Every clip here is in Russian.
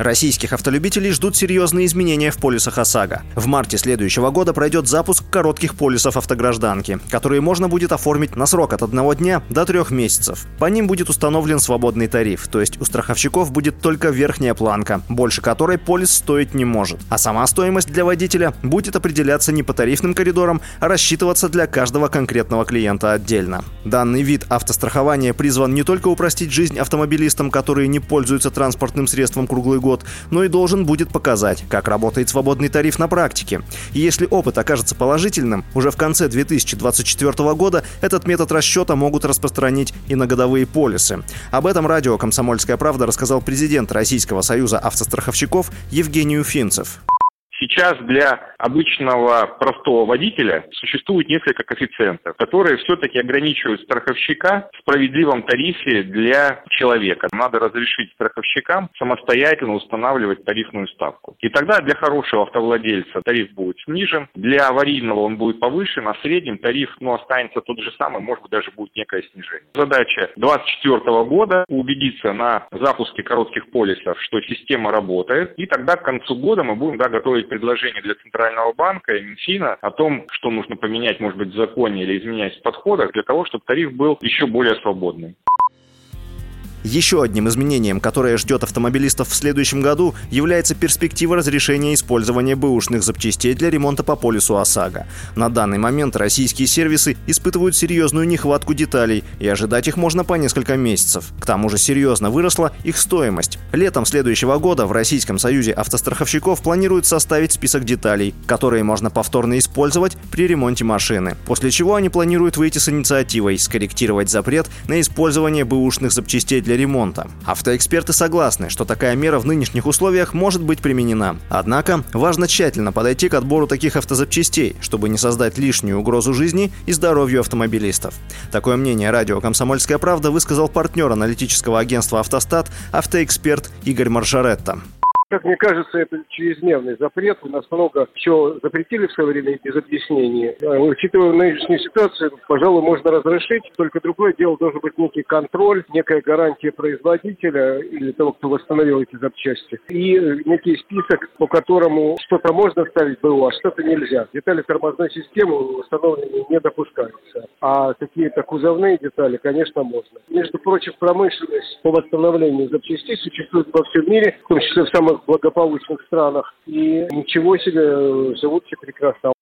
Российских автолюбителей ждут серьезные изменения в полисах ОСАГО. В марте следующего года пройдет запуск коротких полисов автогражданки, которые можно будет оформить на срок от одного дня до трех месяцев. По ним будет установлен свободный тариф, то есть у страховщиков будет только верхняя планка, больше которой полис стоить не может. А сама стоимость для водителя будет определяться не по тарифным коридорам, а рассчитываться для каждого конкретного клиента отдельно. Данный вид автострахования призван не только упростить жизнь автомобилистам, которые не пользуются транспортным средством круглый год, год, но и должен будет показать, как работает свободный тариф на практике. И если опыт окажется положительным, уже в конце 2024 года этот метод расчета могут распространить и на годовые полисы. Об этом радио «Комсомольская правда» рассказал президент Российского союза автостраховщиков Евгений Уфимцев. Сейчас для обычного простого водителя существует несколько коэффициентов, которые все-таки ограничивают страховщика в справедливом тарифе для человека. Надо разрешить страховщикам самостоятельно устанавливать тарифную ставку. И тогда для хорошего автовладельца тариф будет снижен, для аварийного он будет повышен, а в среднем тариф ну, останется тот же самый, может быть даже будет некое снижение. Задача 2024 года убедиться на запуске коротких полисов, что система работает, и тогда к концу года мы будем да, готовить предложение для Центрального банка и Минфина о том, что нужно поменять, может быть, в законе или изменять в подходах для того, чтобы тариф был еще более свободным. Еще одним изменением, которое ждет автомобилистов в следующем году, является перспектива разрешения использования бэушных запчастей для ремонта по полису ОСАГО. На данный момент российские сервисы испытывают серьезную нехватку деталей, и ожидать их можно по несколько месяцев. К тому же серьезно выросла их стоимость. Летом следующего года в Российском союзе автостраховщиков планируют составить список деталей, которые можно повторно использовать при ремонте машины. После чего они планируют выйти с инициативой скорректировать запрет на использование бэушных запчастей для для ремонта. Автоэксперты согласны, что такая мера в нынешних условиях может быть применена. Однако важно тщательно подойти к отбору таких автозапчастей, чтобы не создать лишнюю угрозу жизни и здоровью автомобилистов. Такое мнение радио «Комсомольская правда» высказал партнер аналитического агентства «Автостат» автоэксперт Игорь Маршаретта. Как мне кажется, это чрезмерный запрет. У нас много чего запретили в свое время без объяснений. А, учитывая нынешнюю ситуацию, пожалуй, можно разрешить. Только другое дело должен быть некий контроль, некая гарантия производителя или того, кто восстановил эти запчасти. И некий список, по которому что-то можно ставить БУ, а что-то нельзя. Детали тормозной системы восстановленные не допускаются. А какие-то кузовные детали, конечно, можно. Между прочим, промышленность по восстановлению запчастей существует во всем мире, в том числе в самых благополучных странах. И ничего себе, живут все прекрасно.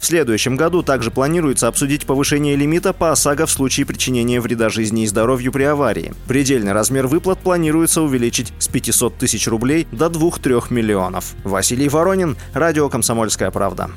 В следующем году также планируется обсудить повышение лимита по ОСАГО в случае причинения вреда жизни и здоровью при аварии. Предельный размер выплат планируется увеличить с 500 тысяч рублей до 2-3 миллионов. Василий Воронин, Радио «Комсомольская правда».